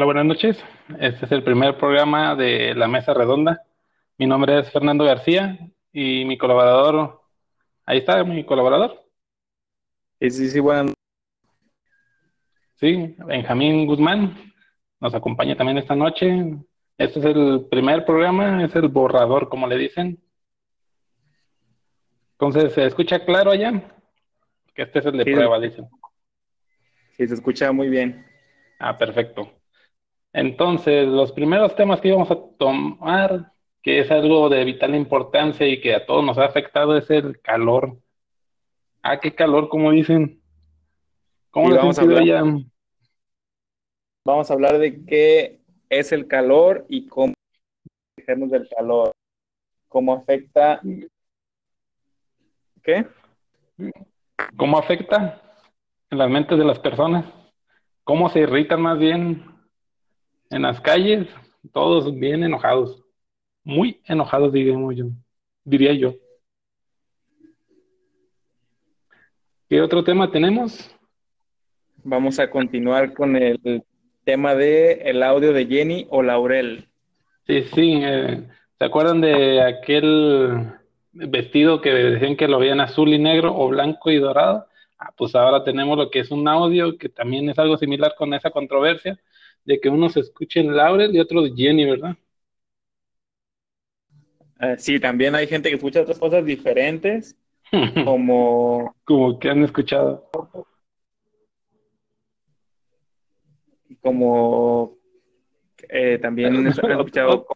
Hola, buenas noches. Este es el primer programa de La Mesa Redonda. Mi nombre es Fernando García y mi colaborador, ahí está mi colaborador. Sí, sí, sí, bueno. Sí, Benjamín Guzmán nos acompaña también esta noche. Este es el primer programa, es el borrador, como le dicen. Entonces, ¿se escucha claro allá? Que este es el de Sí. prueba, dicen. Sí, se escucha muy bien. Ah, perfecto. Entonces, los primeros temas que íbamos a tomar, que es algo de vital importancia y que a todos nos ha afectado, es el calor. Ah, qué calor, como dicen. ¿Cómo vamos a hablar. allá? Vamos a hablar de qué es el calor y cómo protegernos del calor. Cómo afecta. ¿Qué? ¿Cómo afecta en las mentes de las personas? ¿Cómo se irritan más bien en las calles? Todos bien enojados. Muy enojados, digamos yo. Diría yo. ¿Qué otro tema tenemos? Vamos a continuar con el tema de el audio de Jenny o Laurel. Sí, sí. eh, ¿se acuerdan de aquel vestido que decían que lo veían azul y negro o blanco y dorado? Ah, pues ahora tenemos lo que es un audio que también es algo similar con esa controversia de que uno se escuche en Laurel y otro de Jenny, ¿verdad? Eh, sí, también hay gente que escucha otras cosas diferentes, como, Como que han escuchado. como eh, también han escuchado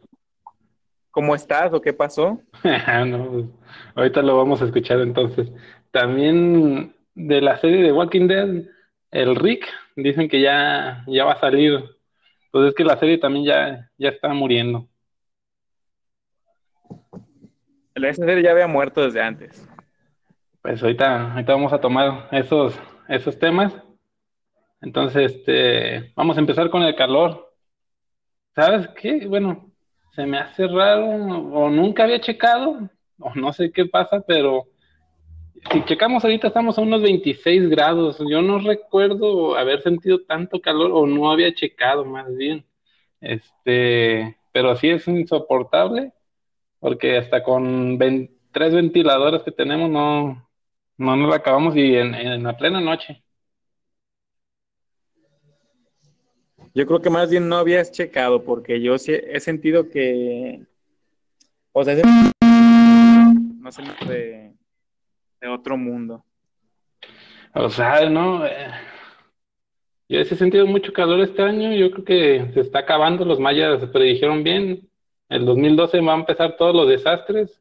cómo estás o qué pasó. No, pues, ahorita lo vamos a escuchar entonces. También de la serie de Walking Dead, el Rick, dicen que ya, ya va a salir. Pues es que la serie también ya, ya está muriendo. El SSR ya había muerto desde antes. Pues ahorita, ahorita vamos a tomar esos, esos temas. Entonces, este, vamos a empezar con el calor. ¿Sabes qué? Bueno, se me hace raro, o nunca había checado, o no sé qué pasa, pero si checamos ahorita estamos a unos 26 grados. Yo no recuerdo haber sentido tanto calor, o no había checado más bien. Este, pero sí es insoportable, porque hasta con tres ventiladores que tenemos no, no nos acabamos y en, la plena noche. Yo creo que más bien no habías checado, porque yo sí he sentido que, o sea, no sé, de, de otro mundo. O sea, no, eh, yo he sentido mucho calor este año. Yo creo que se está acabando. Los mayas predijeron bien. El 2012 va a empezar todos los desastres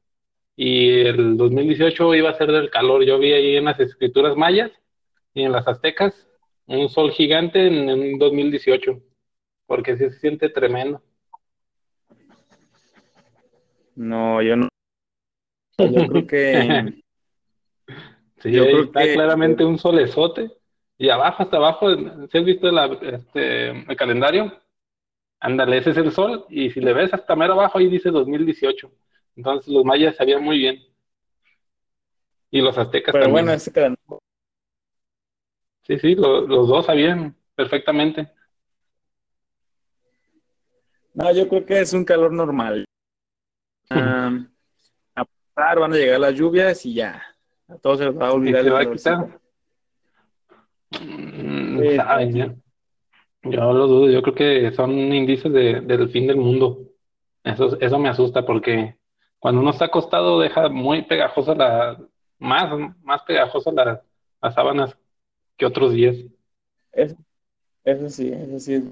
y el 2018 iba a ser del calor. Yo vi ahí en las escrituras mayas y en las aztecas un sol gigante en, en 2018, porque sí se siente tremendo. No, yo no. Yo creo que, Sí, Yo creo está que- claramente un solezote. Y abajo, hasta abajo, ¿si has visto la- este, el calendario? Ándale, ese es el sol. Y si le ves hasta mero abajo, ahí dice 2018. Entonces los mayas sabían muy bien. Y los aztecas pero también. bueno, ese calendario- Sí, sí, lo- los dos sabían perfectamente. no, yo creo que es un calor normal. Ah, a pasar, van a llegar las lluvias y ya. A todos se les va a Y olvidar se el va a quitar. Sí, sabe, sí. ya. Yo lo dudo, yo creo que son indicios de- del fin del mundo. Eso, eso me asusta porque cuando uno está acostado deja muy pegajosa la, más, más pegajosa la- las sábanas que otros días. Eso, eso sí, eso sí.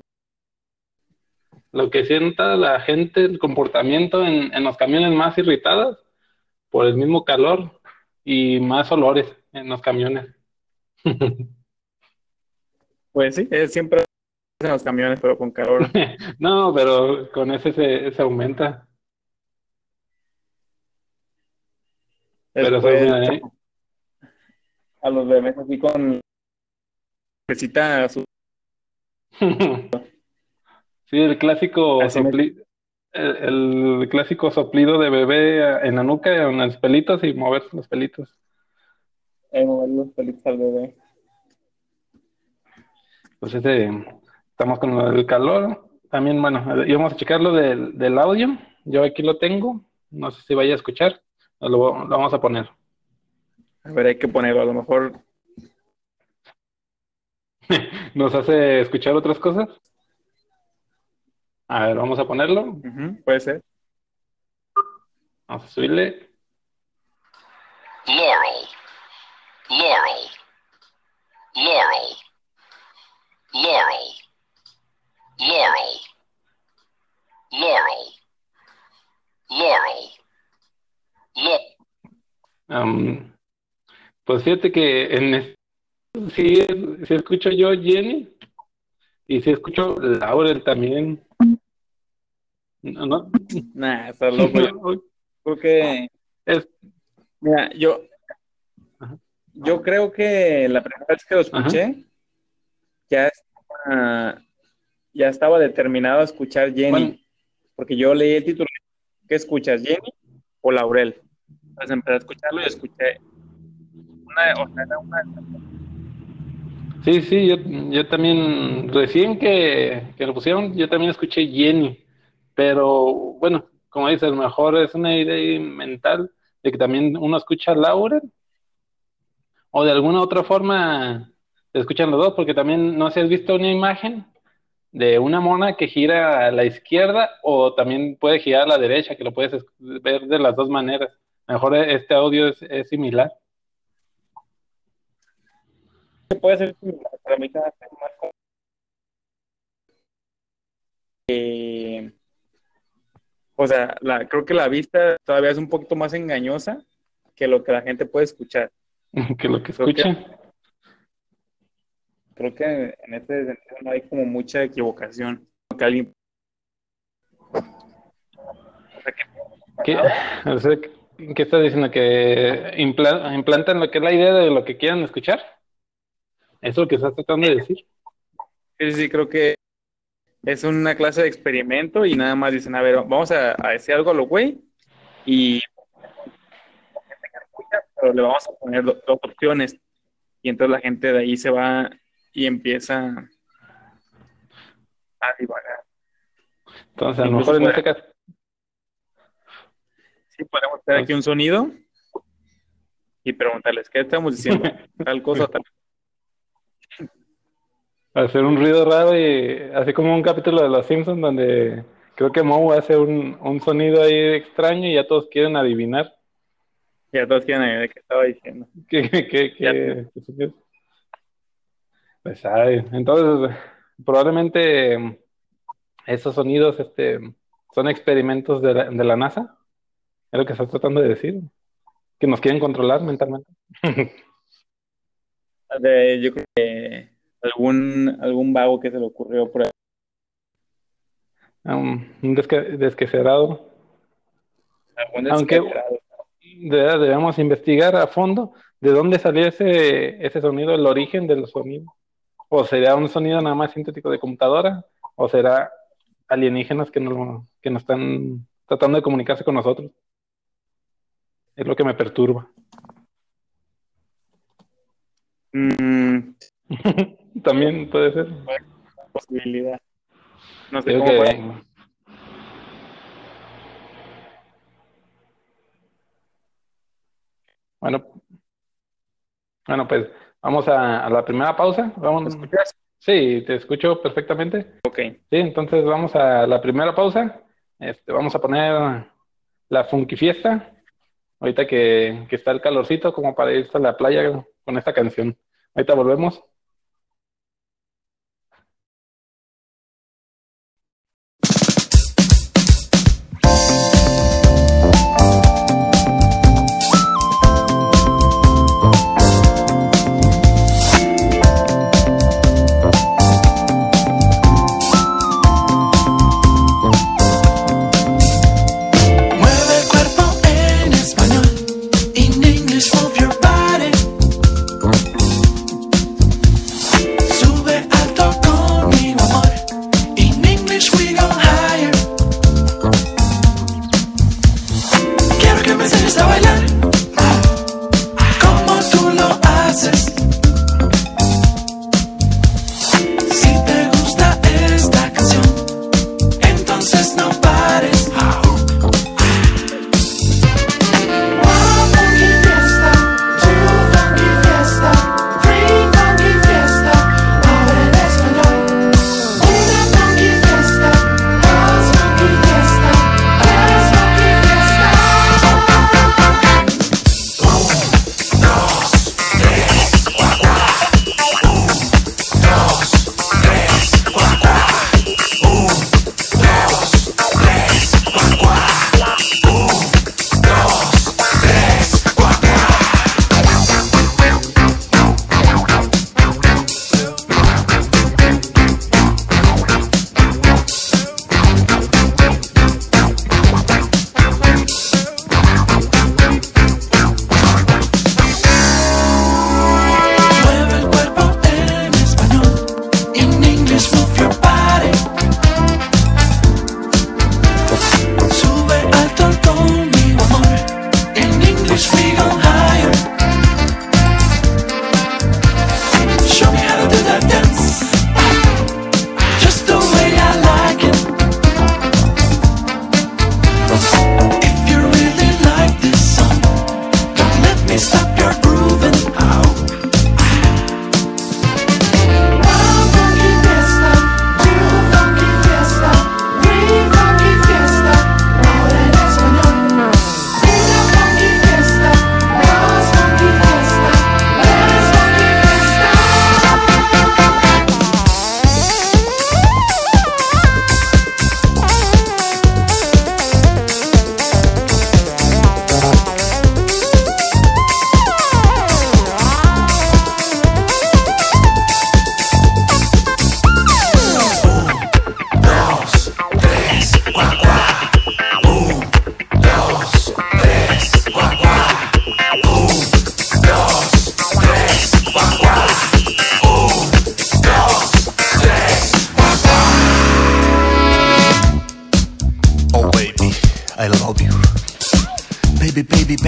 Lo que sienta la gente, el comportamiento en, en los camiones más irritadas por el mismo calor y más olores en los camiones. Pues sí, es siempre en los camiones, pero con calor. No, pero con ese se, se aumenta. Pero Después, eso, ¿eh? a los bebés así con necesita su Sí, el clásico sopli- el, el clásico soplido de bebé en la nuca, en los pelitos y mover los pelitos. eh, mover los pelitos al bebé. Pues ese estamos con lo del calor. También, bueno, íbamos a checar lo del, del audio. Yo aquí lo tengo. No sé si vaya a escuchar. Lo, lo vamos a poner. A ver, hay que ponerlo. A lo mejor nos hace escuchar otras cosas. A ver, vamos a ponerlo. Puede ser. Vamos a subirle. Laurel, Laurel, Laurel, Laurel, Laurel, Laurel, Laurel, Laurel. Am, pues fíjate que en es- sí, sí escucho yo Jenny y sí escucho Laurel también. No, no, Nah, está loco. Yo creo que. Es- Mira, yo. Ajá. Yo creo que la primera vez que lo escuché, ya estaba, ya estaba determinado a escuchar Jenny. Bueno. Porque yo leí el título. ¿Qué escuchas, Jenny o Laurel? Entonces empecé a escucharlo y escuché. Una, o sea, era una Sí, sí, yo, yo también, recién que, que lo pusieron, yo también escuché Jenny, pero bueno, como dices, a mejor es una idea mental de que también uno escucha Laurel, o de alguna otra forma escuchan los dos, porque también no sé si has visto una imagen de una mona que gira a la izquierda o también puede girar a la derecha, que lo puedes es- ver de las dos maneras. A mejor este audio es, es similar. puede ser similar, pero a mí me hace más que- o sea, la, creo que la vista todavía es un poquito más engañosa que lo que la gente puede escuchar. que lo que Creo que- escucha. Creo que en este sentido no hay como mucha equivocación. Que alguien... O sea, que ¿Qué, o sea, ¿qué estás diciendo? ¿Que impla- implantan lo que es la idea de lo que quieran escuchar? ¿Eso es lo que estás tratando de decir? Sí, sí, creo que es una clase de experimento y nada más dicen, a ver, vamos a, a decir algo a lo güey y pero le vamos a poner do- dos opciones y entonces la gente de ahí se va y empieza a divagar. Entonces, a lo mejor en este caso, Sí, podemos hacer aquí un sonido y preguntarles, ¿qué estamos diciendo? Tal cosa, tal. Hacer un ruido raro y así como un capítulo de Los Simpsons donde creo que Moe hace un, un sonido ahí extraño y ya todos quieren adivinar Ya todos quieren de qué estaba diciendo. qué, qué, qué- Pues sabe. Entonces, probablemente esos sonidos este, son experimentos de la, de la NASA. Es lo que estás tratando de decir. Que nos quieren controlar mentalmente. Yo creo que algún, algún vago que se le ocurrió por ahí. Um, un desque- desquecerado. Algún Aunque- desquebrado. De- debemos investigar a fondo de dónde salió ese, ese sonido, el origen del sonido. O será un sonido nada más sintético de computadora, o será alienígenas que nos, que nos están tratando de comunicarse con nosotros. Es lo que me perturba. Mm, También puede ser. posibilidad. No sé Creo cómo que- Bueno, bueno, pues vamos a, a la primera pausa. ¿Me Vamos. escuchas? Sí, te escucho perfectamente. Ok. Sí, entonces vamos a la primera pausa. Este, vamos a poner la Funky Fiesta. Ahorita que, que está el calorcito, como para irse a la playa con esta canción. Ahorita volvemos.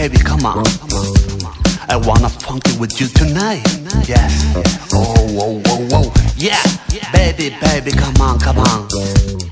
Baby, come on. I wanna funk it with you tonight. Yes. Oh, whoa, whoa, whoa. Yeah. Baby, baby, come on, come on.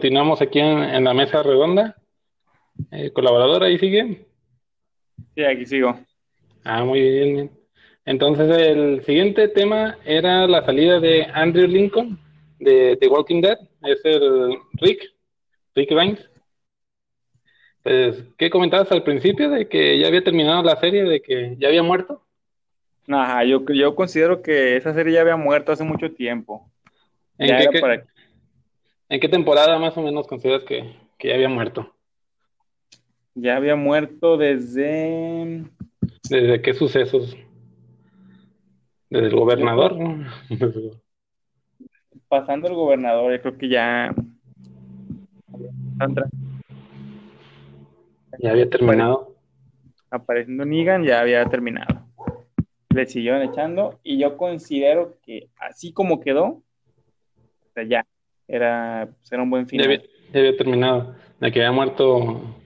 Continuamos aquí en, en la mesa redonda. Eh, colaborador, ahí sigue. Sí, aquí sigo. Ah, muy bien, bien. Entonces, el siguiente tema era la salida de Andrew Lincoln de The Walking Dead. Es el Rick, Rick Grimes. Pues, ¿qué comentabas al principio de que ya había terminado la serie, de que ya había muerto? Ajá, yo, yo considero que esa serie ya había muerto hace mucho tiempo. ¿En Ya qué, era qué- para- en qué temporada más o menos consideras que, que ya había muerto? ya había muerto desde... ¿Desde qué sucesos? ¿Desde el gobernador? ¿no? pasando el gobernador, yo creo que ya... ya había terminado. Apareciendo Negan, ya había terminado. Le siguieron echando y yo considero que así como quedó, o sea, ya, era, pues, era un buen Ya final. había, ya había terminado. De que había muerto.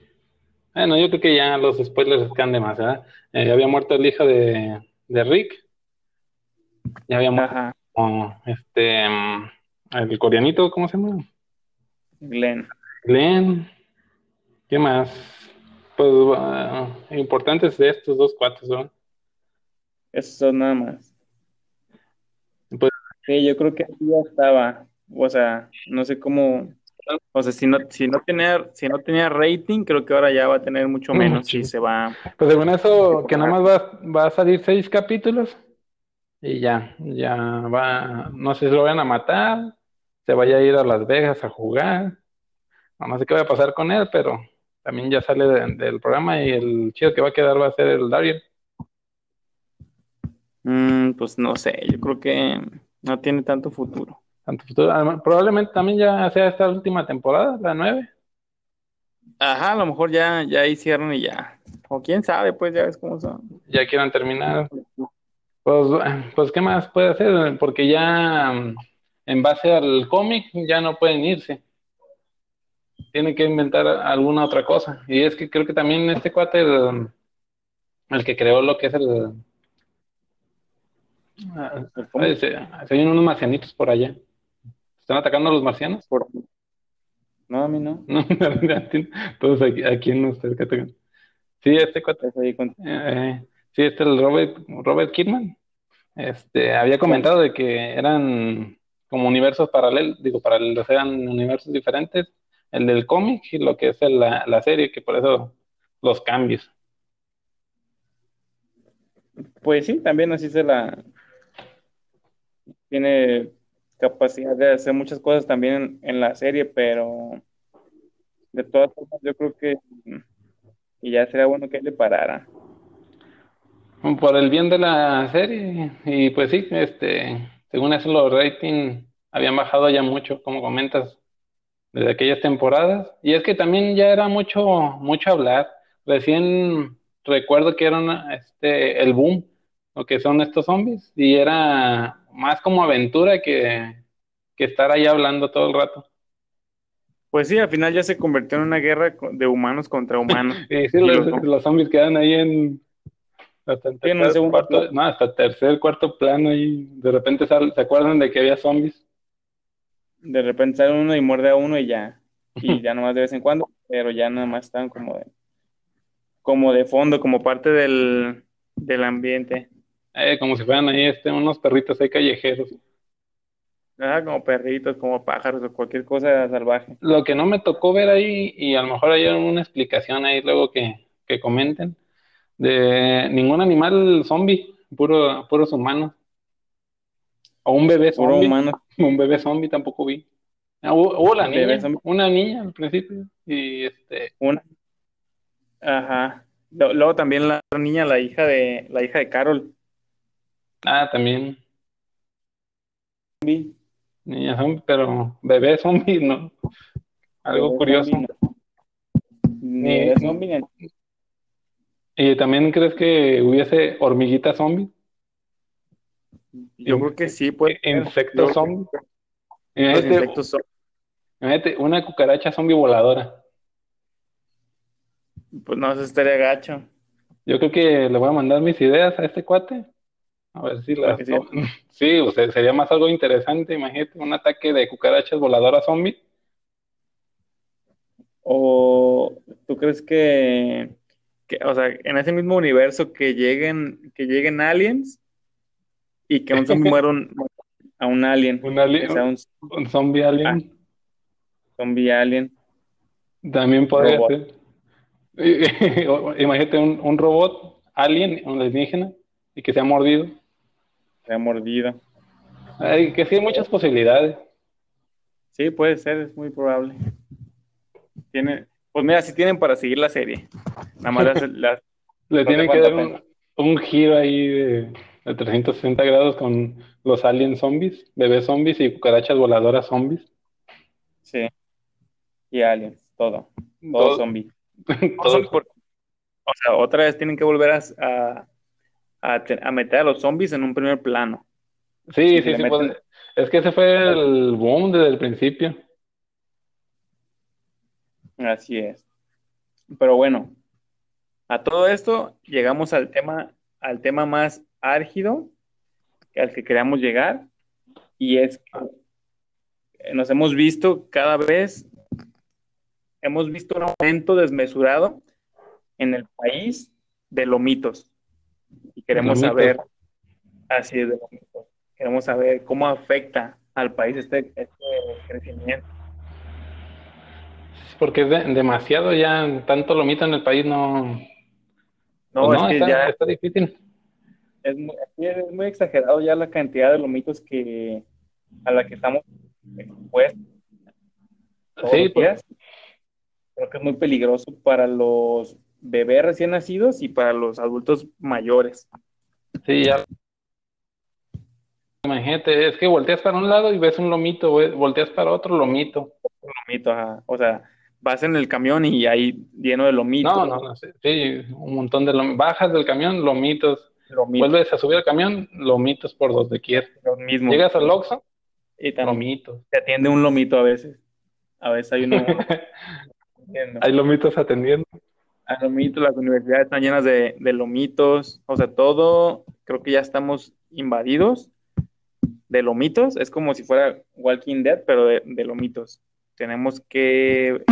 Bueno, yo creo que ya los spoilers quedan de más, ¿verdad? Eh, había muerto el hijo de, de Rick. Ya había muerto Ajá, este. el coreanito, ¿cómo se llama? Glenn. Glenn. ¿Qué más? Pues importantes de estos dos cuates, ¿no? Eso nada más. Pues- Sí, yo creo que así ya estaba. O sea, no sé cómo. O sea, si no, si no tenía, si no tenía rating, creo que ahora ya va a tener mucho menos Mucho. si se va. Pues según eso, que nada más va, va a salir seis capítulos y ya, ya va, no sé si lo vayan a matar, se vaya a ir a Las Vegas a jugar, no sé qué va a pasar con él, pero también ya sale de- del programa y el chido que va a quedar va a ser el Daryl. Mm, pues no sé, yo creo que no tiene tanto futuro. Tanto futuro- además, probablemente también ya sea esta última temporada, la nueve. Ajá, a lo mejor ya, ya hicieron y ya. O quién sabe, pues ya ves cómo son. ya quieran terminar. Pues, pues, ¿qué más puede hacer? Porque ya en base al cómic ya no pueden irse. Tienen que inventar alguna otra cosa. Y es que creo que también este cuate, el, el que creó lo que es el... ah, El se, se oyen unos marcianitos por allá. ¿Están atacando a los marcianos? Por- No, a mí no. No, todos aquí, aquí en ustedes que atacan. Sí, este cuate. Ahí con- Eh, sí, este el Robert, Robert Kidman, este, había comentado de que eran como universos paralelos, digo, paralelos, eran universos diferentes, el del cómic y lo que es el- la, la serie, que por eso los cambios. Pues sí, también así se la tiene capacidad de hacer muchas cosas también en, la serie, pero de todas formas yo creo que, que ya sería bueno que le parara. Por el bien de la serie, y pues sí, este, según eso los ratings habían bajado ya mucho, como comentas, desde aquellas temporadas. Y es que también ya era mucho, mucho hablar. Recién recuerdo que era una- este, el boom, lo que son estos zombies, y era más como aventura que, que estar ahí hablando todo el rato. Pues sí, al final ya se convirtió en una guerra de humanos contra humanos. Y sí, Y los, los- los zombies quedan ahí en hasta Sí, en tercer, segundo cuarto, plano. no, hasta tercer, cuarto plano y de repente sal- se acuerdan de que había zombies. de repente sale uno y muerde a uno y ya. Y ya nomás de vez en cuando, pero ya nada más están como de, como de fondo, como parte del, del ambiente. Eh, como si fueran ahí este, unos perritos ahí callejeros. Ah, como perritos, como pájaros o cualquier cosa salvaje. Lo que no me tocó ver ahí, y a lo mejor hay una explicación ahí luego que, que comenten, de ningún animal zombie, puro, puros humanos. O un bebé Puro zombie. humano. Un bebé zombie tampoco vi. Ah, hubo, hubo la niña, una niña al principio. Y este, Una. Ajá. Luego también la niña, la hija de, la hija de Carol. Ah, también Zombie. niña zombie, pero bebé zombie, ¿no? Algo Bebé curioso. zombie, no. Ni bebé zombie, ni- ¿Y también crees que hubiese hormiguita zombie? Yo creo que sí, puede ser. Insecto zombie. Imagínate, imagínate una cucaracha zombie voladora. Pues no, eso estaría gacho. Yo creo que le voy a mandar mis ideas a este cuate. A ver si que sí. Sí, o sea, sería más algo interesante. Imagínate un ataque de cucarachas voladoras zombie. ¿O tú crees que, que, o sea, en ese mismo universo que lleguen, que lleguen aliens y que un zombie muera un- a un alien? Un, alien- sea un un zombie alien. Ah. zombie alien. También podría Robot. ser. Imagínate un, un robot alien, un alienígena, y que sea mordido. Sea mordido. Ay, que sí hay muchas posibilidades. Sí, puede ser, es muy probable. Tiene, pues mira, si tienen para seguir la serie. Nada más las, las- Le No tienen que dar un, un giro ahí de, de 360 grados con los alien zombies, bebés zombies y cucarachas voladoras zombies. sí. Y aliens, todo. Todo Todo- zombie. todo- o sea, otra vez tienen que volver a, a, a te- a meter a los zombies en un primer plano. Sí, sí, sí. meten- pues, es que ese fue el boom desde el principio. Así es. Pero bueno, a todo esto llegamos al tema, al tema más álgido al que queríamos llegar, y es que nos hemos visto cada vez, hemos visto un aumento desmesurado en el país de lomitos. Queremos saber, así es, de lomitos. Queremos saber cómo afecta al país este, este crecimiento. Porque es de- demasiado ya, tanto lomito en el país no, No, pues es que está, ya está difícil. es muy, es muy exagerado ya la cantidad de lomitos que a la que estamos expuestos todos Sí, los pues. Creo que es muy peligroso para los bebés recién nacidos y para los adultos mayores. sí, ya. Imagínate, es que volteas para un lado y ves un lomito, volteas para otro lomito. Lomito, ajá. O sea, vas en el camión y hay lleno de lomitos. No, no, no, sí, sí, un montón de lomitos. Bajas del camión, lomitos. Lomitos, Vuelves a subir al camión, lomitos por donde quieras. los mismos. Llegas al Oxxo, y también lomitos. te atiende un lomito a veces. A veces hay uno. Hay lomitos atendiendo. Hay lomitos, las universidades están llenas de, de lomitos. O sea, todo, creo que ya estamos invadidos de lomitos. Es como si fuera Walking Dead, pero de, de lomitos. Tenemos que...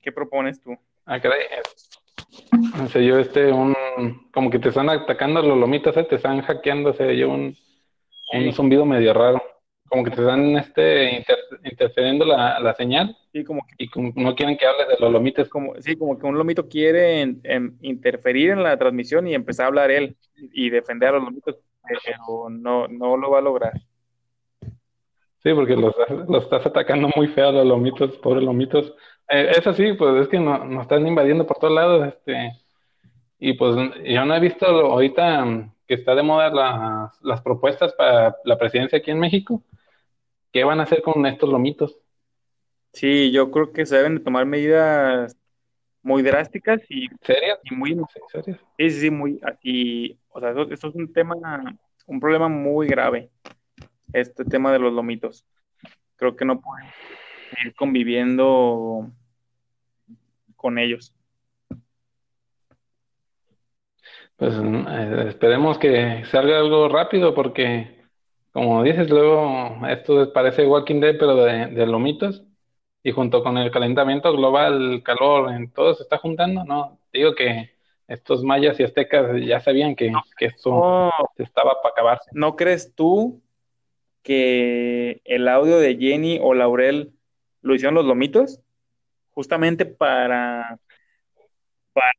¿Qué propones tú? Ah, caray. Se yo este, un, como que te están atacando los lomitos, ¿eh? te están hackeando, se yo un, un zumbido medio raro. Como que te están este, inter- interfiriendo la, la señal Sí, como que, y como no quieren que hables de los lomitos. como, sí, como que un lomito quiere en- en interferir en la transmisión y empezar a hablar él y defender a los lomitos, pero no, no lo va a lograr. Sí, porque los, los estás atacando muy feo a los lomitos, pobres lomitos. Eh, eso sí, pues es que no- nos están invadiendo por todos lados, este, y pues yo no he visto ahorita que está de moda las, las propuestas para la presidencia aquí en México. ¿Qué van a hacer con estos lomitos? Sí, yo creo que se deben de tomar medidas muy drásticas y, ¿Serias? y muy serias. Sí, sí, muy así, o sea, eso, eso es un tema, un problema muy grave, este tema de los lomitos. Creo que no pueden seguir conviviendo con ellos. Pues mm, eh, esperemos que salga algo rápido porque como dices, luego esto parece Walking Dead, pero de, de lomitos. Y junto con el calentamiento global, el calor, en todo se está juntando, ¿no? Digo que estos mayas y aztecas ya sabían que, que esto No, estaba para acabarse. ¿no crees tú que el audio de Jenny o Laurel lo hicieron los lomitos? Justamente para...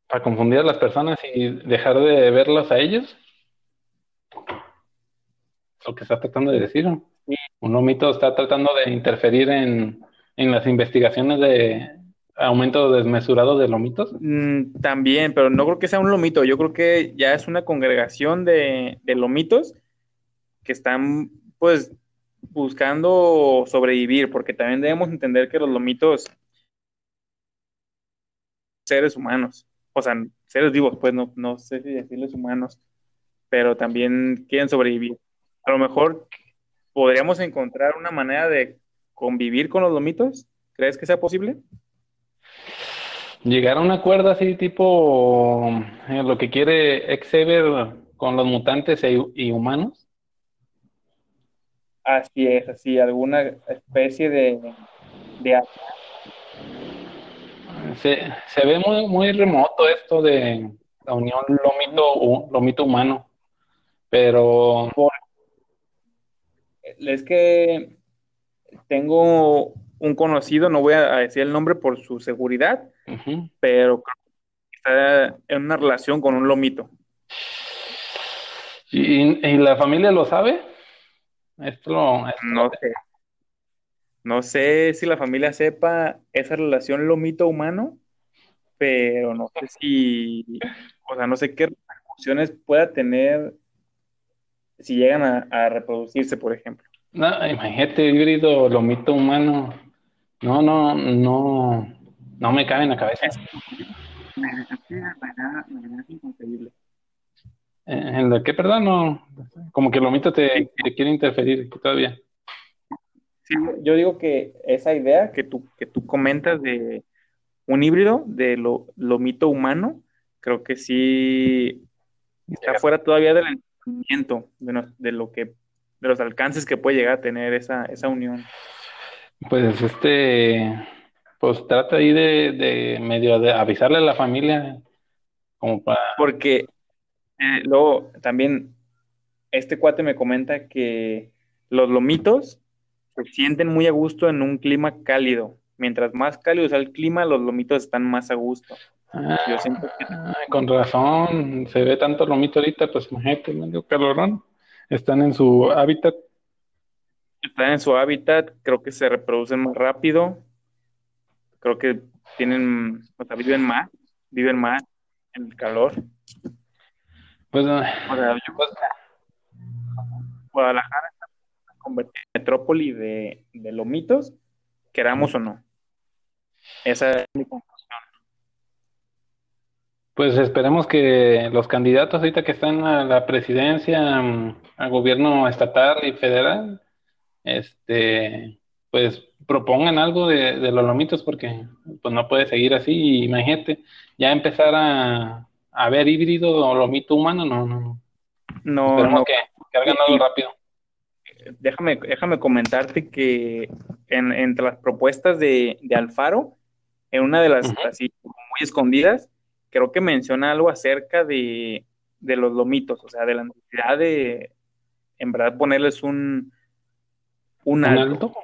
Para confundir a las personas y dejar de verlos a ellos. Lo que está tratando de decir. Un lomito está tratando de interferir en, en las investigaciones de aumento desmesurado de lomitos. Mm, también, pero no creo que sea un lomito, yo creo que ya es una congregación de, de lomitos que están pues buscando sobrevivir, porque también debemos entender que los lomitos seres humanos, o sea, seres vivos, pues no, no sé si decirles humanos, pero también quieren sobrevivir. A lo mejor podríamos encontrar una manera de convivir con los lomitos. ¿Crees que sea posible? Llegar a un acuerdo así tipo eh, lo que quiere Exever con los mutantes e- y humanos. Así es, así, alguna especie de, de Se, se ve muy, muy remoto esto de la unión lomito, lomito humano, pero Es que tengo un conocido, no voy a decir el nombre por su seguridad, ujú. pero creo que está en una relación con un lomito. ¿Y, y la familia lo sabe? Esto lo, esto No sé. No sé si la familia sepa esa relación lomito-humano, pero no sé si, o sea, no sé qué repercusiones pueda tener si llegan a, a reproducirse, por ejemplo. No, imagínate, híbrido, lomito humano. No, no, no, no me cabe en la cabeza. Eh, ¿En la qué, perdón? No, como que el lomito te, te quiere interferir todavía. Sí, yo digo que esa idea que tú, que tú comentas de un híbrido de lo, lomito humano, creo que sí está fuera todavía del entendimiento de, no- de lo que, de los alcances que puede llegar a tener esa, esa unión. Pues este, pues trata ahí de, de medio de avisarle a la familia, como para, Porque eh, luego también este cuate me comenta que los lomitos se sienten muy a gusto en un clima cálido. Mientras más cálido sea el clima, los lomitos están más a gusto. ah, Yo siento que con razón, se ve tanto lomito ahorita, pues imagínate, medio calorón, están en su hábitat. están en su hábitat, creo que se reproducen más rápido, creo que tienen, o sea, viven más, viven más en el calor. Pues, O sea, yo pues, Guadalajara está convertida en metrópoli de, de lomitos, queramos o no. Esa es mi conclusión. Pues esperemos que los candidatos ahorita que están a la presidencia, mm, al gobierno estatal y federal, este, pues propongan algo de, de los lomitos porque pues no puede seguir así. Y imagínate, ya empezar a, a ver híbrido o lomito humano, no, no, no. No, Esperemos no, que, que hagan algo rápido. déjame, déjame comentarte que en, entre las propuestas de, de Alfaro, en una de las Ujú. así muy escondidas, creo que menciona algo acerca de, de los lomitos, o sea, de la necesidad de, en verdad, ponerles un, un ¿Un alto, alto?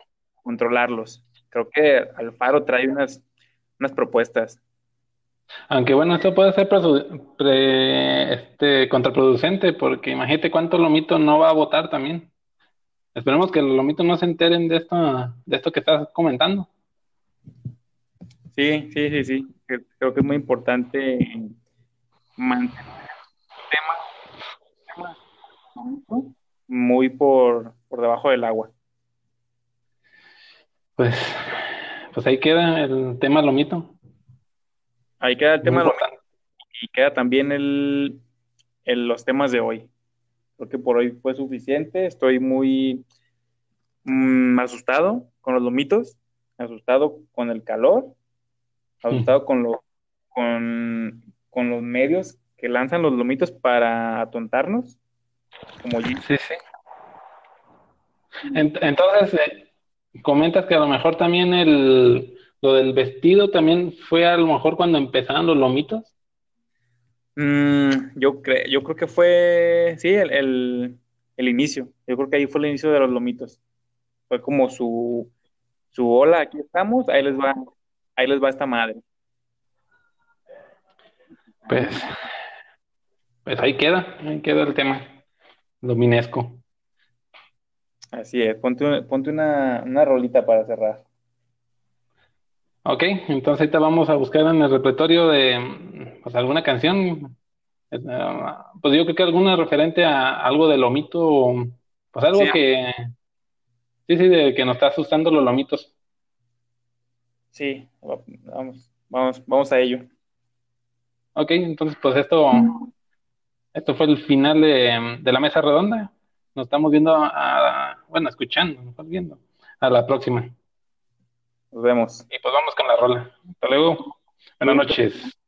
controlarlos. Creo que Alfaro trae unas, unas propuestas. Aunque bueno, esto puede ser pre- este, contraproducente, porque imagínate cuánto lomito no va a votar también. Esperemos que los lomitos no se enteren de esto, de esto que estás comentando. Sí, sí, sí, sí. Creo, que es muy importante mantener temas, temas muy por, por debajo del agua. Pues, pues ahí queda el tema lomito. Ahí queda el Muy tema de lo importante. y queda también el, el- los temas de hoy. Creo que por hoy fue suficiente. Estoy muy mm, asustado con los lomitos, asustado con el calor, asustado con, lo, con, con los medios que lanzan los lomitos para atontarnos, como Jim Sí, sí. Ent- entonces, eh, comentas que a lo mejor también el, lo del vestido también fue a lo mejor cuando empezaron los lomitos. Mm, yo, cre- yo creo que fue, sí, el, el, el inicio. Yo creo que ahí fue el inicio de los lomitos. Fue como su, su hola, aquí estamos, ahí les va, ahí les va esta madre. Pues, pues ahí queda, ahí queda el tema dominesco. Así es, ponte, ponte una, una rolita para cerrar. Ok, entonces ahorita vamos a buscar en el repertorio de pues, alguna canción. Eh, Pues yo creo que alguna referente a algo de lomito, pues algo Sí. que, sí, sí, de que nos está asustando los lomitos. Sí, va- vamos, vamos, vamos a ello. Ok, entonces pues esto, esto fue el final de, de la mesa redonda. Nos estamos viendo a, bueno, escuchando, mejor viendo, a la próxima. Nos vemos. Y pues vamos con la rola. Hasta luego. Buenas noches.